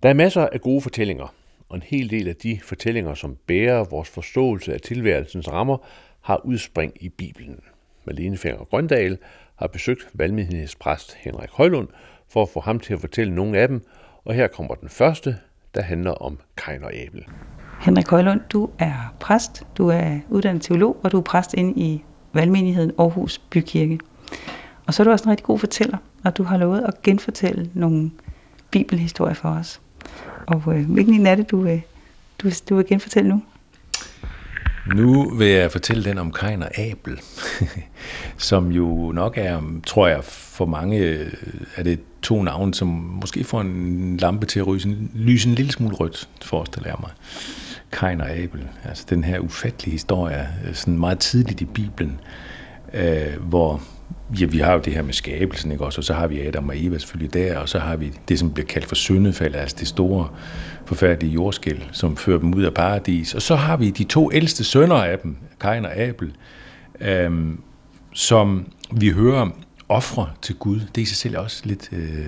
Der er masser af gode fortællinger, og en hel del af de fortællinger, som bærer vores forståelse af tilværelsens rammer, har udspring i Bibelen. Malene Fenger Grøndal har besøgt valgmenighedspræst Henrik Højlund for at få ham til at fortælle nogle af dem, og her kommer den første, der handler om Kain og Abel. Henrik Højlund, du er præst, du er uddannet teolog, og du er præst inde i valgmenigheden Aarhus Bykirke. Og så er du også en rigtig god fortæller, og du har lovet at genfortælle nogle bibelhistorier for os. Og øh, hvilken en er det, du, øh, du, du vil genfortælle nu? Nu vil jeg fortælle den om Kain og Abel, som jo nok er, tror jeg, for mange øh, er det to navne, som måske får en lampe til at ryse, en, lyse en lille smule rødt, forestiller jeg mig. Kain og Abel, altså den her ufattelige historie, øh, sådan meget tidligt i Bibelen, øh, hvor ja, vi har jo det her med skabelsen, ikke også? og så har vi Adam og Eva selvfølgelig der, og så har vi det, som bliver kaldt for syndefald, altså det store, forfærdelige jordskæld, som fører dem ud af paradis. Og så har vi de to ældste sønner af dem, Kain og Abel, øh, som vi hører ofre til Gud. Det er i sig selv også lidt øh,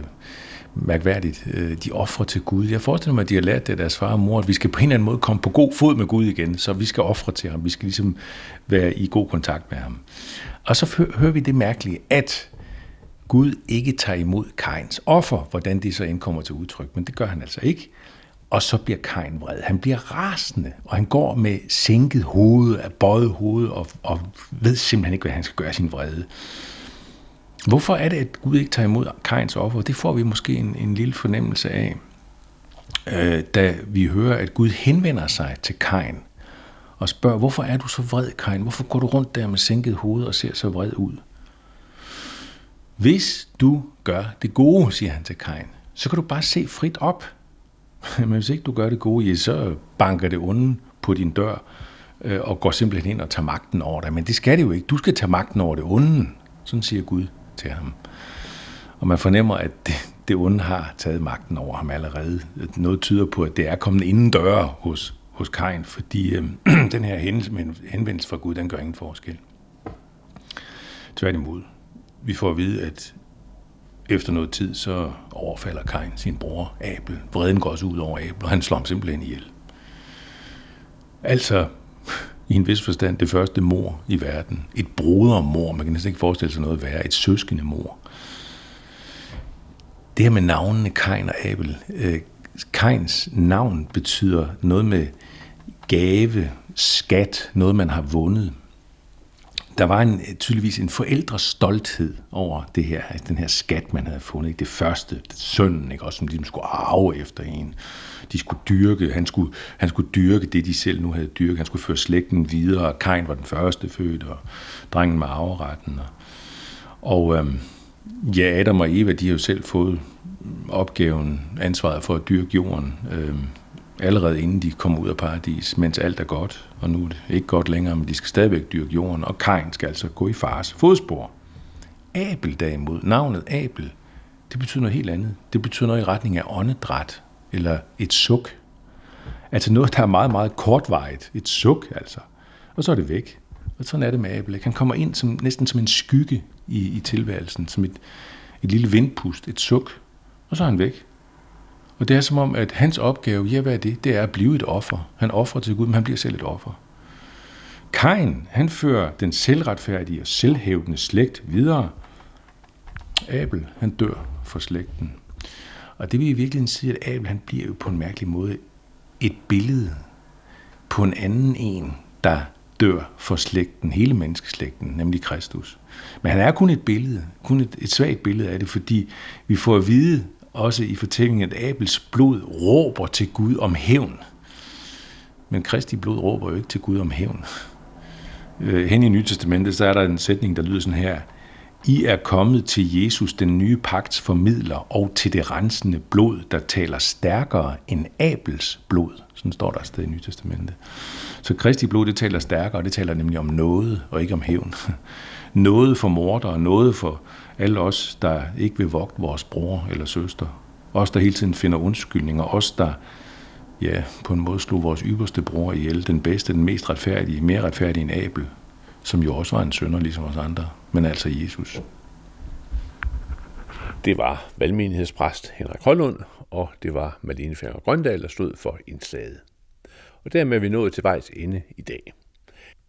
mærkværdigt. Øh, de ofre til Gud. Jeg forestiller mig, at de har lært det af deres far og mor, at vi skal på en eller anden måde komme på god fod med Gud igen, så vi skal ofre til ham. Vi skal ligesom være i god kontakt med ham. Og så hører vi det mærkelige, at Gud ikke tager imod Kains offer, hvordan det så indkommer til udtryk, men det gør han altså ikke. Og så bliver Kain vred. Han bliver rasende, og han går med sænket hoved, bøjet hoved, og, og ved simpelthen ikke, hvad han skal gøre sin vrede. Hvorfor er det, at Gud ikke tager imod Kains offer? Det får vi måske en, en lille fornemmelse af, øh, da vi hører, at Gud henvender sig til Kain og spørger, hvorfor er du så vred, Kain? Hvorfor går du rundt der med sænket hoved og ser så vred ud? Hvis du gør det gode, siger han til Kain, så kan du bare se frit op. Men hvis ikke du gør det gode, så banker det onde på din dør øh, og går simpelthen ind og tager magten over dig. Men det skal det jo ikke. Du skal tage magten over det onde. Sådan siger Gud til ham. Og man fornemmer, at det, det onde har taget magten over ham allerede. Noget tyder på, at det er kommet inden døre hos, hos Kain, fordi øh, den her henvendelse fra Gud, den gør ingen forskel. Tværtimod. Vi får at vide, at efter noget tid, så overfalder Kain sin bror Abel. Vreden går også ud over Abel, og han slår ham simpelthen ihjel. Altså, i en vis forstand, det første mor i verden. Et brodermor, man kan næsten ikke forestille sig noget værre. Et søskende mor. Det her med navnene Kain og Abel. Øh, Kains navn betyder noget med gave, skat, noget man har vundet der var en, øh, tydeligvis en forældres stolthed over det her, den her skat, man havde fundet. Ikke? Det første, sønnen, ikke? Også, som de ligesom skulle arve efter en. De skulle dyrke, han skulle, han skulle dyrke det, de selv nu havde dyrket. Han skulle føre slægten videre. Kain var den første født, og drengen med arveretten. Og, og øhm, ja, Adam og Eva, de har jo selv fået opgaven, ansvaret for at dyrke jorden. Øhm, allerede inden de kommer ud af paradis, mens alt er godt, og nu er det ikke godt længere, men de skal stadigvæk dyrke jorden, og Kain skal altså gå i fars fodspor. Abel derimod, navnet Abel, det betyder noget helt andet. Det betyder noget i retning af åndedræt, eller et suk. Altså noget, der er meget, meget kortvarigt. Et suk, altså. Og så er det væk. Og sådan er det med Abel. Han kommer ind som, næsten som en skygge i, i tilværelsen, som et, et lille vindpust, et suk, og så er han væk. Og det er som om, at hans opgave, ja, hvad er det? Det er at blive et offer. Han offrer til Gud, men han bliver selv et offer. Kain, han fører den selvretfærdige og selvhævdende slægt videre. Abel, han dør for slægten. Og det vil i virkeligheden sige, at Abel, han bliver jo på en mærkelig måde et billede på en anden en, der dør for slægten, hele menneskeslægten, nemlig Kristus. Men han er kun et billede, kun et, et svagt billede af det, fordi vi får at vide også i fortællingen, at Abels blod råber til Gud om hævn. Men Kristi blod råber jo ikke til Gud om hævn. Øh, hen i Nye Testamentet, så er der en sætning, der lyder sådan her. I er kommet til Jesus, den nye pagts formidler, og til det rensende blod, der taler stærkere end Abels blod. Sådan står der stadig sted i Nye Testamentet. Så Kristi blod, det taler stærkere, det taler nemlig om noget, og ikke om hævn. Noget for morder, og noget for alle os, der ikke vil vogte vores bror eller søster. Os, der hele tiden finder undskyldninger. Os, der ja, på en måde slog vores ypperste bror ihjel. Den bedste, den mest retfærdige, mere retfærdige end Abel, som jo også var en sønder, ligesom os andre, men altså Jesus. Det var valgmenighedspræst Henrik Højlund, og det var Malene Ferrer Grøndal, der stod for indslaget. Og dermed er vi nået til vejs ende i dag.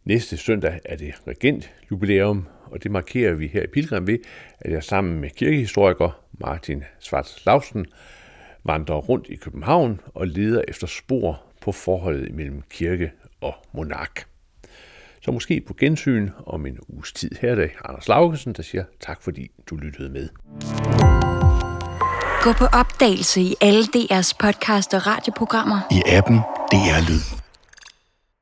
Næste søndag er det regentjubilæum, og det markerer vi her i Pilgrim ved, at jeg sammen med kirkehistoriker Martin Svarts Lausen vandrer rundt i København og leder efter spor på forholdet mellem kirke og monark. Så måske på gensyn om en uges tid. Her er det Anders Laugesen, der siger tak, fordi du lyttede med. Gå på opdagelse i alle DR's podcast og radioprogrammer. I appen DR Lyd.